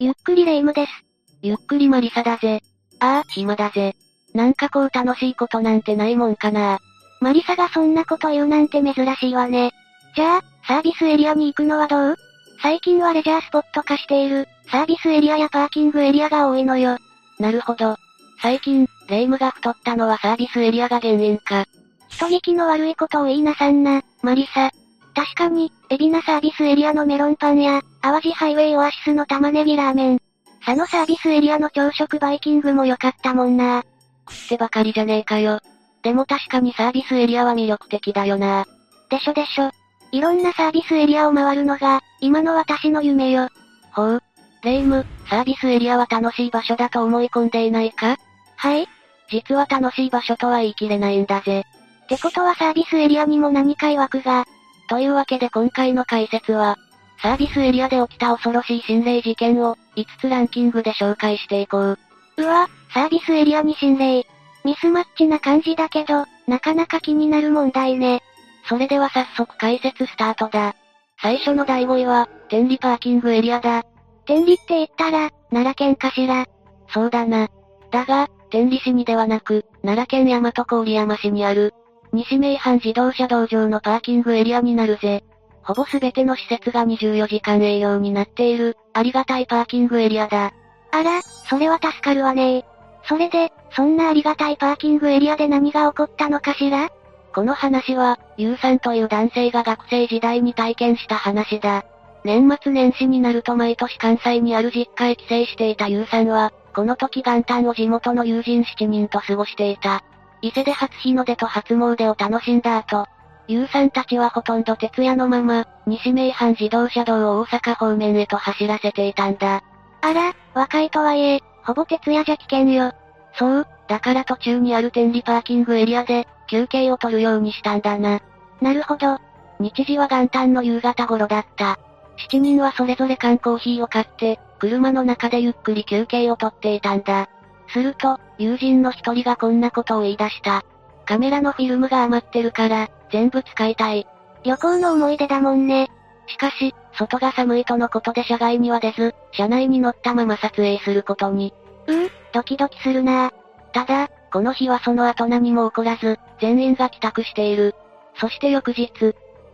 ゆっくりレ夢ムです。ゆっくりマリサだぜ。ああ、暇だぜ。なんかこう楽しいことなんてないもんかな。マリサがそんなこと言うなんて珍しいわね。じゃあ、サービスエリアに行くのはどう？最近はレジャースポット化している、サービスエリアやパーキングエリアが多いのよ。なるほど。最近、レ夢ムが太ったのはサービスエリアが原因か。人聞きの悪いことを言いなさんな、マリサ。確かに、エビナサービスエリアのメロンパンや、淡路ハイウェイオアシスの玉ねぎラーメン。佐野サービスエリアの朝食バイキングも良かったもんな。食ってばかりじゃねえかよ。でも確かにサービスエリアは魅力的だよな。でしょでしょ。いろんなサービスエリアを回るのが、今の私の夢よ。ほう。レ夢ム、サービスエリアは楽しい場所だと思い込んでいないか？はい実は楽しい場所とは言い切れないんだぜ。ってことはサービスエリアにも何か曰くが。というわけで今回の解説は、サービスエリアで起きた恐ろしい心霊事件を、5つランキングで紹介していこう。うわ、サービスエリアに心霊。ミスマッチな感じだけど、なかなか気になる問題ね。それでは早速解説スタートだ。最初の第5位は、天理パーキングエリアだ。天理って言ったら、奈良県かしら。そうだな。だが、天理市にではなく、奈良県大和郡山市にある、西名阪自動車道上のパーキングエリアになるぜ。ほぼすべての施設が24時間営業になっている、ありがたいパーキングエリアだ。あら、それは助かるわねそれで、そんなありがたいパーキングエリアで何が起こったのかしら？この話は、ゆうさんという男性が学生時代に体験した話だ。年末年始になると毎年関西にある実家へ帰省していたゆうさんは、この時元旦を地元の友人7人と過ごしていた。伊勢で初日の出と初詣を楽しんだ後、ゆうさんたちはほとんど徹夜のまま、西名阪自動車道を大阪方面へと走らせていたんだ。あら、若いとはいえ、ほぼ徹夜じゃ危険よ。そう、だから途中にある天理パーキングエリアで、休憩を取るようにしたんだな。なるほど。日時は元旦の夕方頃だった。7人はそれぞれ缶コーヒーを買って、車の中でゆっくり休憩をとっていたんだ。すると、友人の一人がこんなことを言い出した。カメラのフィルムが余ってるから、全部使いたい。旅行の思い出だもんね。しかし、外が寒いとのことで車外には出ず、車内に乗ったまま撮影することに。うー、ドキドキするなただ、この日はその後何も起こらず、全員が帰宅している。そして翌日、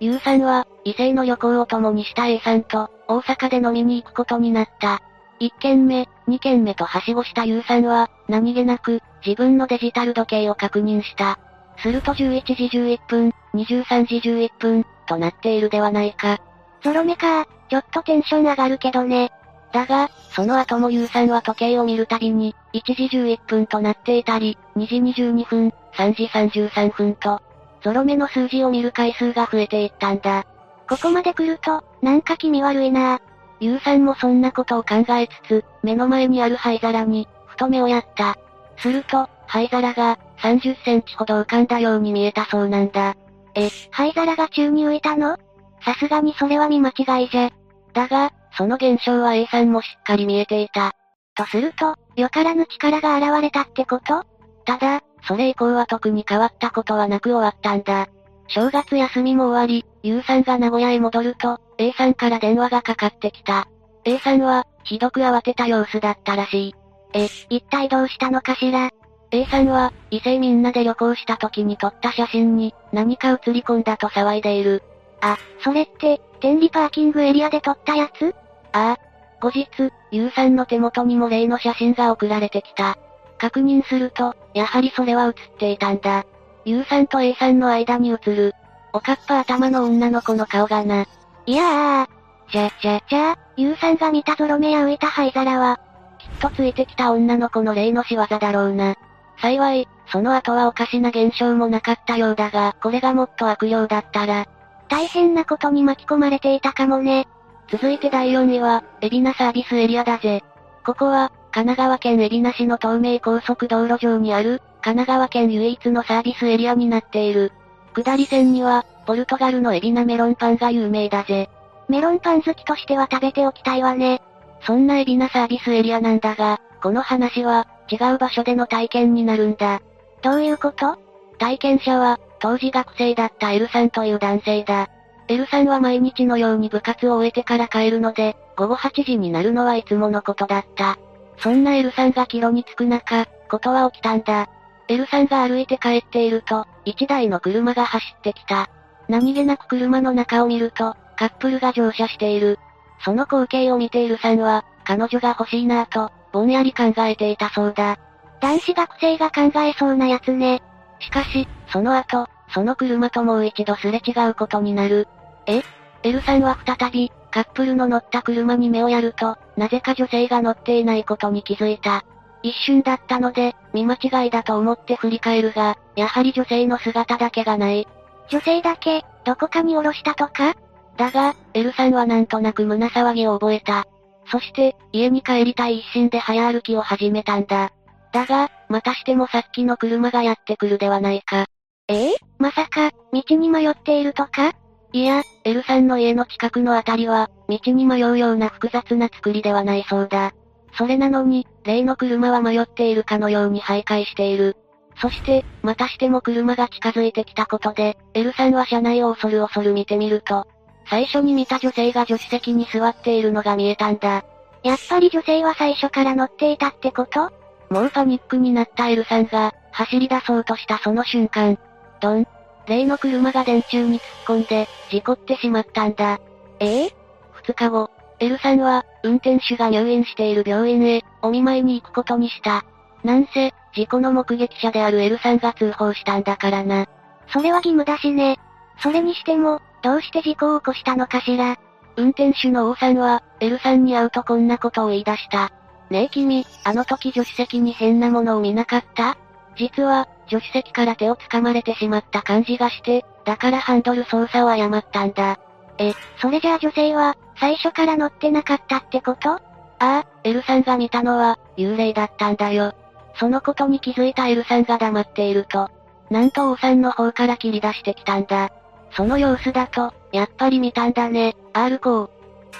U さんは、異性の旅行を共にした A さんと、大阪で飲みに行くことになった。1軒目、2軒目とはしごした U さんは、何気なく、自分のデジタル時計を確認した。すると11時11分、23時11分、となっているではないか。ゾロ目かちょっとテンション上がるけどね。だが、その後も U さんは時計を見るたびに、1時11分となっていたり、2時22分、3時33分と、ゾロ目の数字を見る回数が増えていったんだ。ここまで来ると、なんか気味悪いなゆうさんもそんなことを考えつつ、目の前にある灰皿に、ふと目をやった。すると、灰皿が、30センチほど浮かんだように見えたそうなんだ。え、灰皿が宙に浮いたの？さすがにそれは見間違いじゃ。だが、その現象は A さんもしっかり見えていた。とすると、よからぬ力が現れたってこと？ただ、それ以降は特に変わったことはなく終わったんだ。正月休みも終わり、U さんが名古屋へ戻ると、A さんから電話がかかってきた。A さんは、ひどく慌てた様子だったらしい。え、一体どうしたのかしら ?A さんは、異性みんなで旅行した時に撮った写真に、何か写り込んだと騒いでいる。あ、それって、天理パーキングエリアで撮ったやつ？ああ。後日、U さんの手元にも例の写真が送られてきた。確認すると、やはりそれは写っていたんだ。U さんと A さんの間に写る。おかっぱ頭の女の子の顔がな。いやー。じゃ、じゃ、じゃあ、U さんが見たゾロ目や浮いた灰皿は、きっとついてきた女の子の霊の仕業だろうな。幸い、その後はおかしな現象もなかったようだが、これがもっと悪霊だったら、大変なことに巻き込まれていたかもね。続いて第4位は、海老名サービスエリアだぜ。ここは、神奈川県海老名市の東名高速道路上にある、神奈川県唯一のサービスエリアになっている。下り線には、ポルトガルの海老名メロンパンが有名だぜ。メロンパン好きとしては食べておきたいわね。そんな海老名サービスエリアなんだが、この話は、違う場所での体験になるんだ。どういうこと？体験者は、当時学生だった L さんという男性だ。L さんは毎日のように部活を終えてから帰るので、午後8時になるのはいつものことだった。そんな L さんが帰路に着く中、ことは起きたんだ。L さんが歩いて帰っていると、一台の車が走ってきた。何気なく車の中を見ると、カップルが乗車している。その光景を見て L さんは、彼女が欲しいなぁと、ぼんやり考えていたそうだ。男子学生が考えそうなやつね。しかし、その後、その車ともう一度すれ違うことになる。え ?L さんは再び、カップルの乗った車に目をやると、なぜか女性が乗っていないことに気づいた。一瞬だったので、見間違いだと思って振り返るが、やはり女性の姿だけがない。女性だけ、どこかに降ろしたとか？だが、L さんはなんとなく胸騒ぎを覚えた。そして、家に帰りたい一心で早歩きを始めたんだ。だが、またしてもさっきの車がやってくるではないか。え？えまさか、道に迷っているとか？いや、L さんの家の近くのあたりは、道に迷うような複雑な作りではないそうだ。それなのに、例の車は迷っているかのように徘徊している。そして、またしても車が近づいてきたことで、L さんは車内を恐る恐る見てみると、最初に見た女性が助手席に座っているのが見えたんだ。やっぱり女性は最初から乗っていたってこと？もうパニックになった L さんが、走り出そうとしたその瞬間、ドン。例の車が電柱に突っ込んで、事故ってしまったんだ。ええ二日後、L さんは、運転手が入院している病院へ、お見舞いに行くことにした。なんせ、事故の目撃者である L さんが通報したんだからな。それは義務だしね。それにしても、どうして事故を起こしたのかしら？運転手の王さんは、L さんに会うとこんなことを言い出した。ねえ君、あの時助手席に変なものを見なかった？実は、助手席から手を掴まれてしまった感じがして、だからハンドル操作を誤ったんだ。え、それじゃあ女性は、最初から乗ってなかったってこと？ああ、L さんが見たのは、幽霊だったんだよ。そのことに気づいた L さんが黙っていると、なんと王さんの方から切り出してきたんだ。その様子だと、やっぱり見たんだね、R 子っ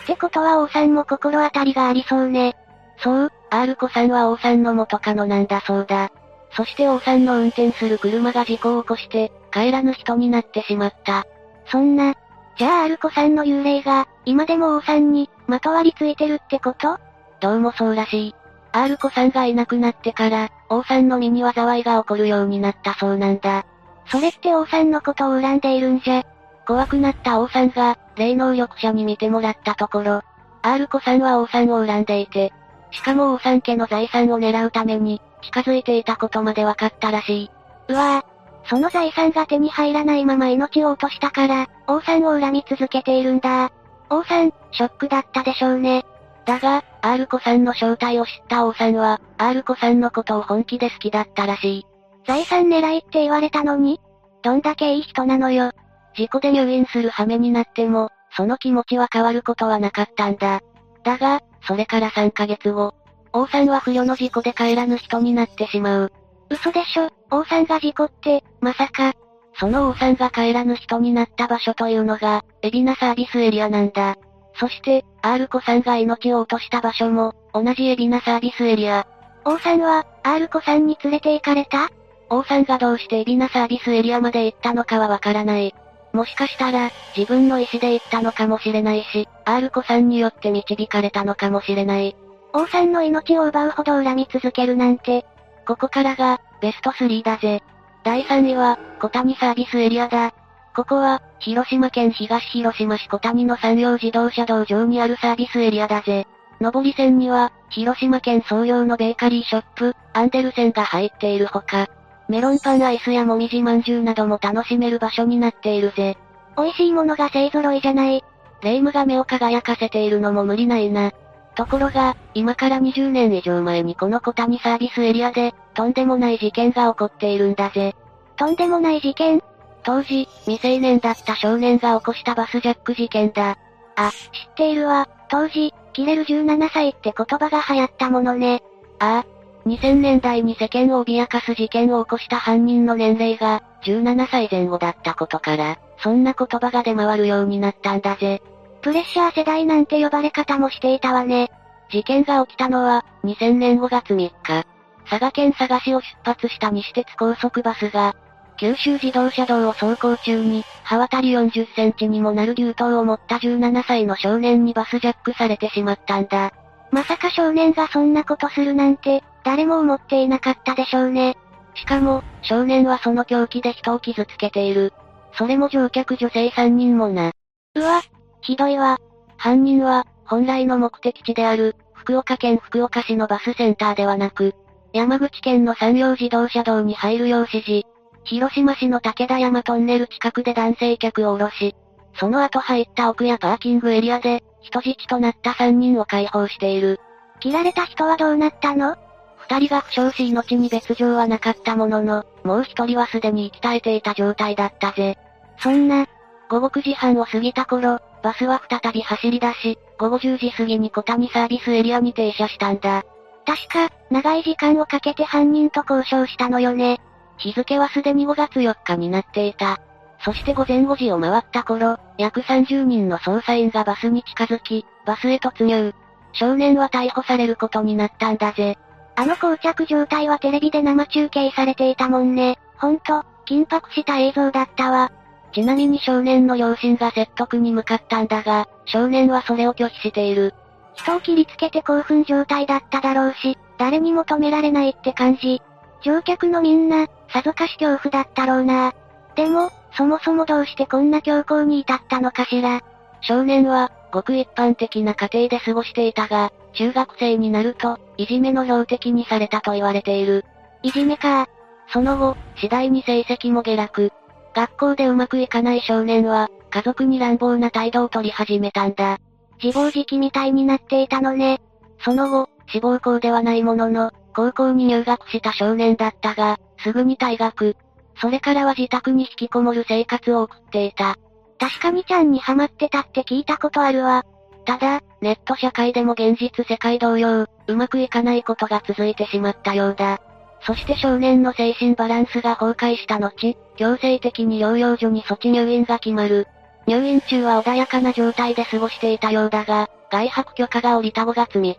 てことは王さんも心当たりがありそうね。そう、R 子さんは王さんの元カノなんだそうだ。そして王さんの運転する車が事故を起こして、帰らぬ人になってしまった。そんな、じゃあアルコさんの幽霊が、今でも王さんに、まとわりついてるってこと？どうもそうらしい。アルコさんがいなくなってから、王さんの身に災いが起こるようになったそうなんだ。それって王さんのことを恨んでいるんじゃ。怖くなった王さんが、霊能力者に見てもらったところ、アルコさんは王さんを恨んでいて、しかも王さん家の財産を狙うために、近づいていたことまで分かったらしい。うわぁ、その財産が手に入らないまま命を落としたから、王さんを恨み続けているんだ。王さん、ショックだったでしょうね。だが、アルコさんの正体を知った王さんは、アルコさんのことを本気で好きだったらしい。財産狙いって言われたのに？どんだけいい人なのよ。事故で入院する羽目になっても、その気持ちは変わることはなかったんだ。だが、それから3ヶ月後、王さんは不慮の事故で帰らぬ人になってしまう。嘘でしょ、王さんが事故って、まさか。その王さんが帰らぬ人になった場所というのが、海老名サービスエリアなんだ。そして、R 子さんが命を落とした場所も、同じ海老名サービスエリア。王さんは、R 子さんに連れて行かれた？王さんがどうして海老名サービスエリアまで行ったのかはわからない。もしかしたら、自分の意思で行ったのかもしれないし、R 子さんによって導かれたのかもしれない。王さんの命を奪うほど恨み続けるなんて。ここからが、ベスト3だぜ。第3位は、小谷サービスエリアだ。ここは、広島県東広島市小谷の山陽自動車道上にあるサービスエリアだぜ。上り線には、広島県創業のベーカリーショップ、アンデルセンが入っているほか、メロンパンアイスやもみじまんじゅうなども楽しめる場所になっているぜ。美味しいものが勢揃いじゃない。霊夢が目を輝かせているのも無理ないな。ところが、今から20年以上前にこの小谷サービスエリアで、とんでもない事件が起こっているんだぜ。とんでもない事件？当時、未成年だった少年が起こしたバスジャック事件だ。あ、知っているわ。当時、切れる17歳って言葉が流行ったものね。ああ。2000年代に世間を脅かす事件を起こした犯人の年齢が、17歳前後だったことから、そんな言葉が出回るようになったんだぜ。プレッシャー世代なんて呼ばれ方もしていたわね。事件が起きたのは、2000年5月3日。佐賀県佐賀市を出発した西鉄高速バスが、九州自動車道を走行中に、刃渡り40センチにもなる牛刀を持った17歳の少年にバスジャックされてしまったんだ。まさか少年がそんなことするなんて、誰も思っていなかったでしょうね。しかも、少年はその凶器で人を傷つけている。それも乗客女性3人もな。うわ、ひどいわ。犯人は、本来の目的地である、福岡県福岡市のバスセンターではなく、山口県の山陽自動車道に入るよう指示。広島市の武田山トンネル近くで男性客を降ろし、その後入った奥やパーキングエリアで、人質となった3人を解放している。切られた人はどうなったの？二人が負傷し命に別状はなかったものの、もう一人はすでに息絶えていた状態だったぜ。そんな、午後9時半を過ぎた頃、バスは再び走り出し、午後10時過ぎに小谷サービスエリアに停車したんだ。確か、長い時間をかけて犯人と交渉したのよね。日付はすでに5月4日になっていた。そして午前5時を回った頃、約30人の捜査員がバスに近づき、バスへ突入。少年は逮捕されることになったんだぜ。あの膠着状態はテレビで生中継されていたもんね。ほんと、緊迫した映像だったわ。ちなみに少年の両親が説得に向かったんだが、少年はそれを拒否している。人を切りつけて興奮状態だっただろうし、誰にも止められないって感じ。乗客のみんな、さぞかし恐怖だったろうな。でも、そもそもどうしてこんな強行に至ったのかしら。少年は、ごく一般的な家庭で過ごしていたが、中学生になると、いじめの標的にされたと言われている。いじめか。その後、次第に成績も下落。学校でうまくいかない少年は、家族に乱暴な態度を取り始めたんだ。自暴自棄みたいになっていたのね。その後、志望校ではないものの、高校に入学した少年だったが、すぐに退学。それからは自宅に引きこもる生活を送っていた。確かにちゃんにハマってたって聞いたことあるわ。ただ、ネット社会でも現実世界同様、うまくいかないことが続いてしまったようだ。そして少年の精神バランスが崩壊した後、強制的に療養所に措置入院が決まる。入院中は穏やかな状態で過ごしていたようだが、外泊許可が下りた5月3日、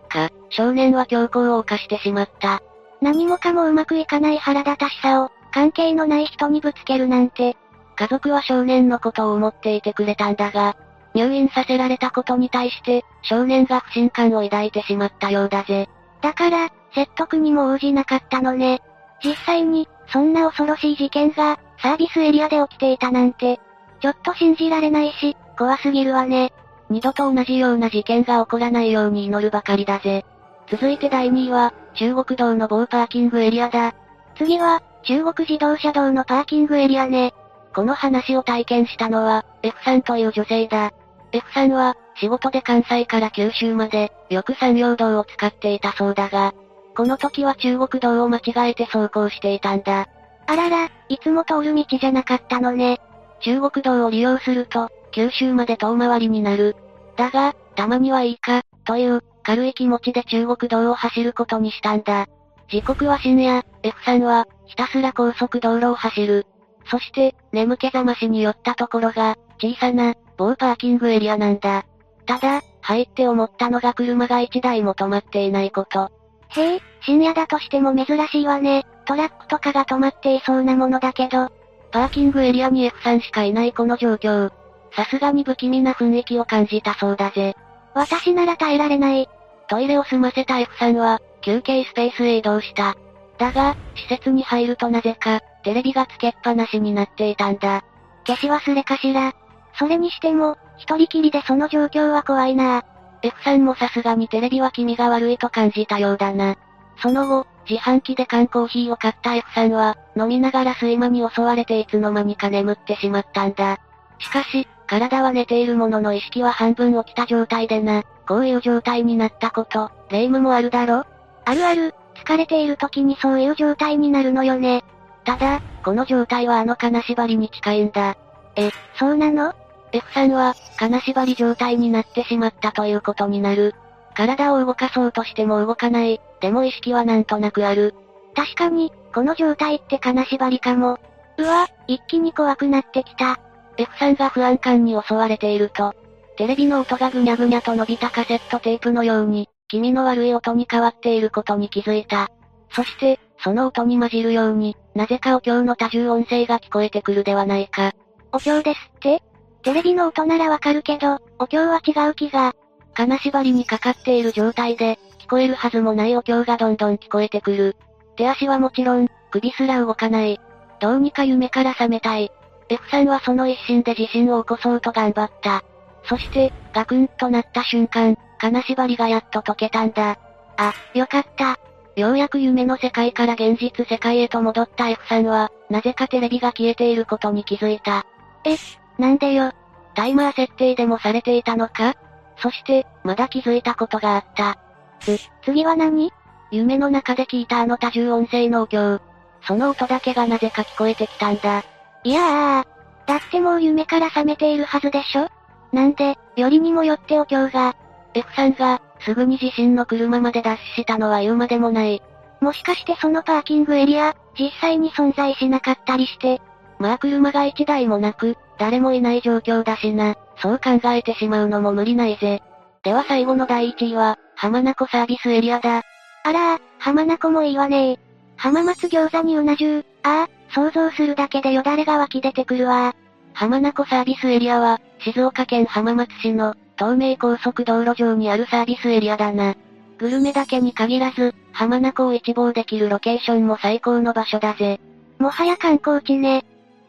少年は強行を犯してしまった。何もかもうまくいかない腹立たしさを、関係のない人にぶつけるなんて。家族は少年のことを思っていてくれたんだが、入院させられたことに対して、少年が不信感を抱いてしまったようだぜ。だから、説得にも応じなかったのね。実際に、そんな恐ろしい事件が、サービスエリアで起きていたなんて、ちょっと信じられないし、怖すぎるわね。二度と同じような事件が起こらないように祈るばかりだぜ。続いて第2位は、中国道の某パーキングエリアだ。次は、中国自動車道のパーキングエリアね。この話を体験したのは、F さんという女性だ。F さんは、仕事で関西から九州まで、よく山陽道を使っていたそうだが、この時は中国道を間違えて走行していたんだ。あらら、いつも通る道じゃなかったのね。中国道を利用すると、九州まで遠回りになる。だが、たまにはいいか、という、軽い気持ちで中国道を走ることにしたんだ。時刻は深夜、F さんは、ひたすら高速道路を走る。そして、眠気覚ましに寄ったところが、小さな、某パーキングエリアなんだ。ただ、入って思ったのが車が一台も止まっていないこと。へえ、深夜だとしても珍しいわね。トラックとかが止まっていそうなものだけど。パーキングエリアに F さんしかいないこの状況。さすがに不気味な雰囲気を感じたそうだぜ。私なら耐えられない。トイレを済ませた F さんは、休憩スペースへ移動した。だが、施設に入るとなぜか、テレビがつけっぱなしになっていたんだ。消し忘れかしら。それにしても、一人きりでその状況は怖いな F さんもさすがにテレビは気味が悪いと感じたようだな。その後、自販機で缶コーヒーを買った F さんは、飲みながら睡魔に襲われていつの間にか眠ってしまったんだ。しかし、体は寝ているものの意識は半分起きた状態でな、こういう状態になったこと、霊夢もあるだろ？あるある、疲れている時にそういう状態になるのよね。ただ、この状態はあの金縛りに近いんだ。え、そうなの？?F さんは、金縛り状態になってしまったということになる。体を動かそうとしても動かない、でも意識はなんとなくある。確かに、この状態って金縛りかも。うわ、一気に怖くなってきた。F さんが不安感に襲われていると、テレビの音がぐにゃぐにゃと伸びたカセットテープのように、気味の悪い音に変わっていることに気づいた。そして、その音に混じるように、なぜかお経の多重音声が聞こえてくるではないか。お経ですって？テレビの音ならわかるけど、お経は違う気が。金縛りにかかっている状態で、聞こえるはずもないお経がどんどん聞こえてくる。手足はもちろん、首すら動かない。どうにか夢から覚めたい。F さんはその一心で地震を起こそうと頑張った。そして、ガクンとなった瞬間、金縛りがやっと解けたんだ。あ、よかった。ようやく夢の世界から現実世界へと戻った F さんは、なぜかテレビが消えていることに気づいた。え、なんでよ。タイマー設定でもされていたのか？そして、まだ気づいたことがあった。つ、次は何？夢の中で聞いたあの多重音声のお経。その音だけがなぜか聞こえてきたんだ。いやー、だってもう夢から覚めているはずでしょ？なんで、よりにもよってお経が。F さんが、すぐに自身の車まで脱出したのは言うまでもない。もしかしてそのパーキングエリア、実際に存在しなかったりして。まあ車が一台もなく、誰もいない状況だしな。そう考えてしまうのも無理ないぜ。では最後の第1位は、浜名湖サービスエリアだ。あらー、浜名湖もいいわね浜松餃子にうな重、ああ、想像するだけでよだれが湧き出てくるわ浜名湖サービスエリアは、静岡県浜松市の、東名高速道路上にあるサービスエリアだな。グルメだけに限らず、浜名湖を一望できるロケーションも最高の場所だぜ。もはや観光地ね。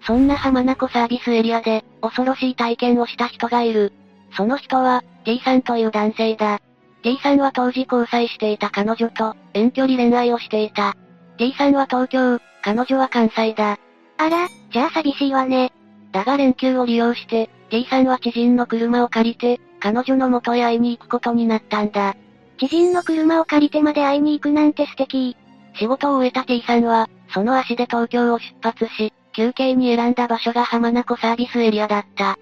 そんな浜名湖サービスエリアで、恐ろしい体験をした人がいる。その人は、T さんという男性だ。T さんは当時交際していた彼女と、遠距離恋愛をしていた。T さんは東京、彼女は関西だ。あら、じゃあ寂しいわね。だが連休を利用して、T さんは知人の車を借りて、彼女の元へ会いに行くことになったんだ。知人の車を借りてまで会いに行くなんて素敵。仕事を終えた T さんは、その足で東京を出発し、休憩に選んだ場所が浜名湖サービスエリアだった。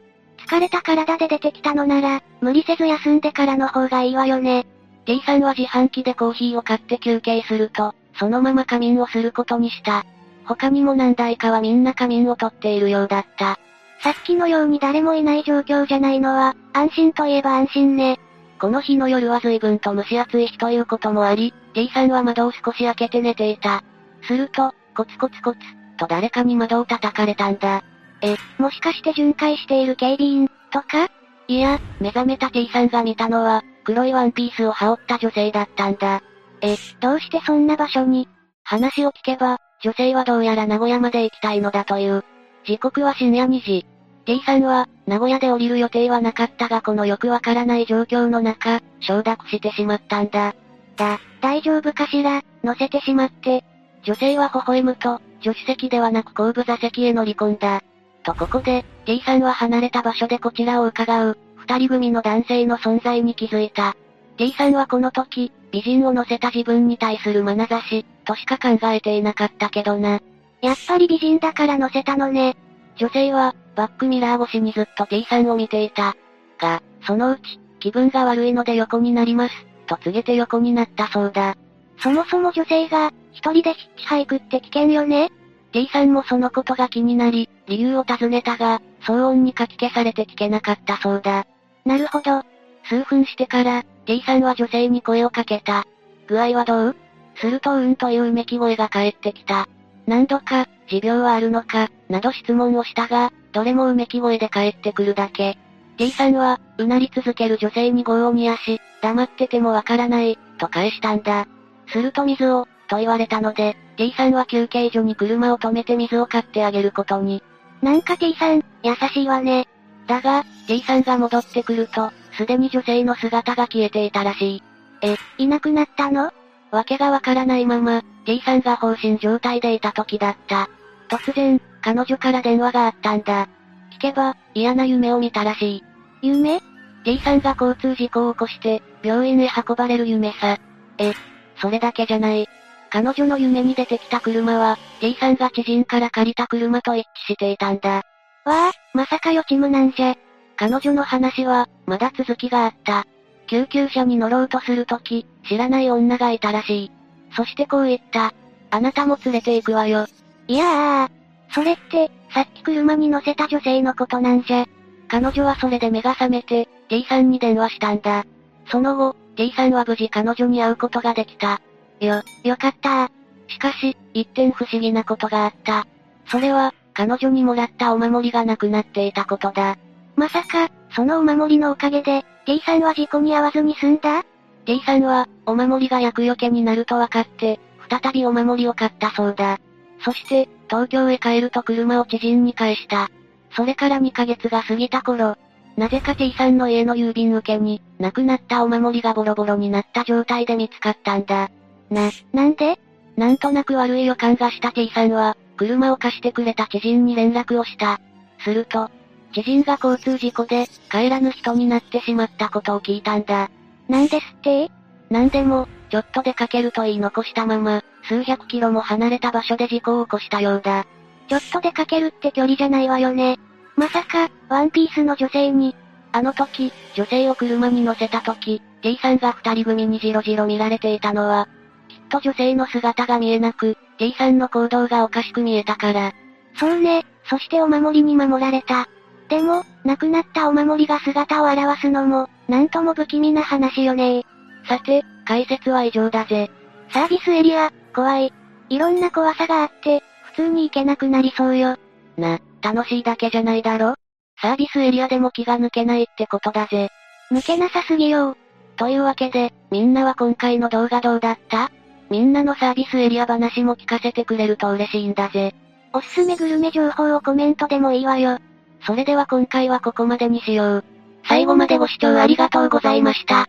疲れた体で出てきたのなら、無理せず休んでからの方がいいわよね。T さんは自販機でコーヒーを買って休憩すると、そのまま仮眠をすることにした。他にも何台かはみんな仮眠をとっているようだった。さっきのように誰もいない状況じゃないのは、安心といえば安心ね。この日の夜は随分と蒸し暑い日ということもあり、T さんは窓を少し開けて寝ていた。すると、コツコツコツ、と誰かに窓を叩かれたんだ。え、もしかして巡回している警備員、とか？いや、目覚めた T さんが見たのは、黒いワンピースを羽織った女性だったんだ。え、どうしてそんな場所に？話を聞けば、女性はどうやら名古屋まで行きたいのだという。時刻は深夜2時。T さんは、名古屋で降りる予定はなかったがこのよくわからない状況の中、承諾してしまったんだ。だ、大丈夫かしら、乗せてしまって。女性は微笑むと、助手席ではなく後部座席へ乗り込んだ。とここで、T さんは離れた場所でこちらを伺う、二人組の男性の存在に気づいた。T さんはこの時、美人を乗せた自分に対する眼差し、としか考えていなかったけどな。やっぱり美人だから乗せたのね。女性は、バックミラー越しにずっと T さんを見ていた。が、そのうち、気分が悪いので横になります、と告げて横になったそうだ。そもそも女性が、一人でヒッチハイクって危険よね ?T さんもそのことが気になり、理由を尋ねたが、騒音にかき消されて聞けなかったそうだ。なるほど。数分してから、T さんは女性に声をかけた。具合はどう？するとうんといううめき声が返ってきた。何度か、持病はあるのか、など質問をしたが、どれもうめき声で返ってくるだけ。T さんは、うなり続ける女性に業を煮やし、黙っててもわからない、と返したんだ。すると水を、と言われたので、T さんは休憩所に車を止めて水を買ってあげることに。なんか T さん、優しいわね。だが、T さんが戻ってくると、すでに女性の姿が消えていたらしい。え、いなくなったの？わけがわからないまま、T さんが放心状態でいた時だった。突然、彼女から電話があったんだ。聞けば、嫌な夢を見たらしい。夢 ?T さんが交通事故を起こして、病院へ運ばれる夢さ。え、それだけじゃない。彼女の夢に出てきた車は、T さんが知人から借りた車と一致していたんだ。わあ、まさか予知夢なんじゃ。彼女の話は、まだ続きがあった。救急車に乗ろうとするとき、知らない女がいたらしい。そしてこう言った。あなたも連れて行くわよ。いやあ、それって、さっき車に乗せた女性のことなんじゃ。彼女はそれで目が覚めて、T さんに電話したんだ。その後、T さんは無事彼女に会うことができた。よ、よかったしかし、一点不思議なことがあった。それは、彼女にもらったお守りがなくなっていたことだ。まさか、そのお守りのおかげで、T さんは事故に遭わずに済んだ ?T さんは、お守りが厄除けになると分かって、再びお守りを買ったそうだ。そして、東京へ帰ると車を知人に返した。それから2ヶ月が過ぎた頃、なぜか T さんの家の郵便受けに、亡くなったお守りがボロボロになった状態で見つかったんだ。な、なんで？なんとなく悪い予感がした T さんは、車を貸してくれた知人に連絡をした。すると、知人が交通事故で、帰らぬ人になってしまったことを聞いたんだ。なんですって？なんでも、ちょっと出かけると言い残したまま、数百キロも離れた場所で事故を起こしたようだ。ちょっと出かけるって距離じゃないわよね。まさか、ワンピースの女性に。あの時、女性を車に乗せた時、T さんが二人組にじろじろ見られていたのは、きっと女性の姿が見えなく、T さんの行動がおかしく見えたから。そうね、そしてお守りに守られた。でも、亡くなったお守りが姿を現すのも、なんとも不気味な話よねさて、解説は以上だぜ。サービスエリア、怖い。いろんな怖さがあって、普通に行けなくなりそうよ。な、楽しいだけじゃないだろ？サービスエリアでも気が抜けないってことだぜ。抜けなさすぎよというわけで、みんなは今回の動画どうだった？みんなのサービスエリア話も聞かせてくれると嬉しいんだぜ。おすすめグルメ情報をコメントでもいいわよ。それでは今回はここまでにしよう。最後までご視聴ありがとうございました。